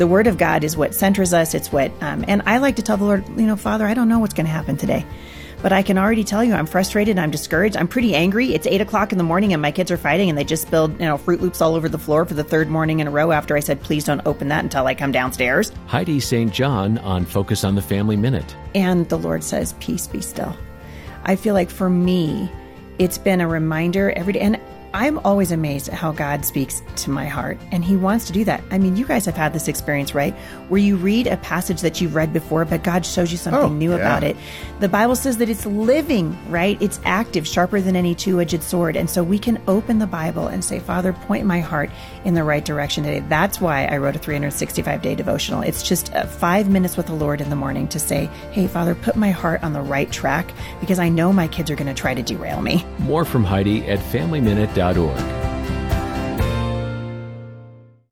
The Word of God is what centers us. It's what, um, and I like to tell the Lord, you know, Father, I don't know what's going to happen today. But I can already tell you, I'm frustrated. I'm discouraged. I'm pretty angry. It's eight o'clock in the morning, and my kids are fighting, and they just spilled, you know, Froot Loops all over the floor for the third morning in a row. After I said, "Please don't open that until I come downstairs." Heidi St. John on Focus on the Family Minute. And the Lord says, "Peace, be still." I feel like for me, it's been a reminder every day, and I'm always amazed at how God speaks to my heart, and He wants to do that. I mean, you guys have had this experience, right? Where you read a passage that you've read before, but God shows you something Oh, new yeah. about it. The Bible says that it's living, right? It's active, sharper than any two edged sword. And so we can open the Bible and say, Father, point my heart in the right direction today. That's why I wrote a 365 day devotional. It's just uh, five minutes with the Lord in the morning to say, Hey, Father, put my heart on the right track because I know my kids are going to try to derail me. More from Heidi at FamilyMinute.org.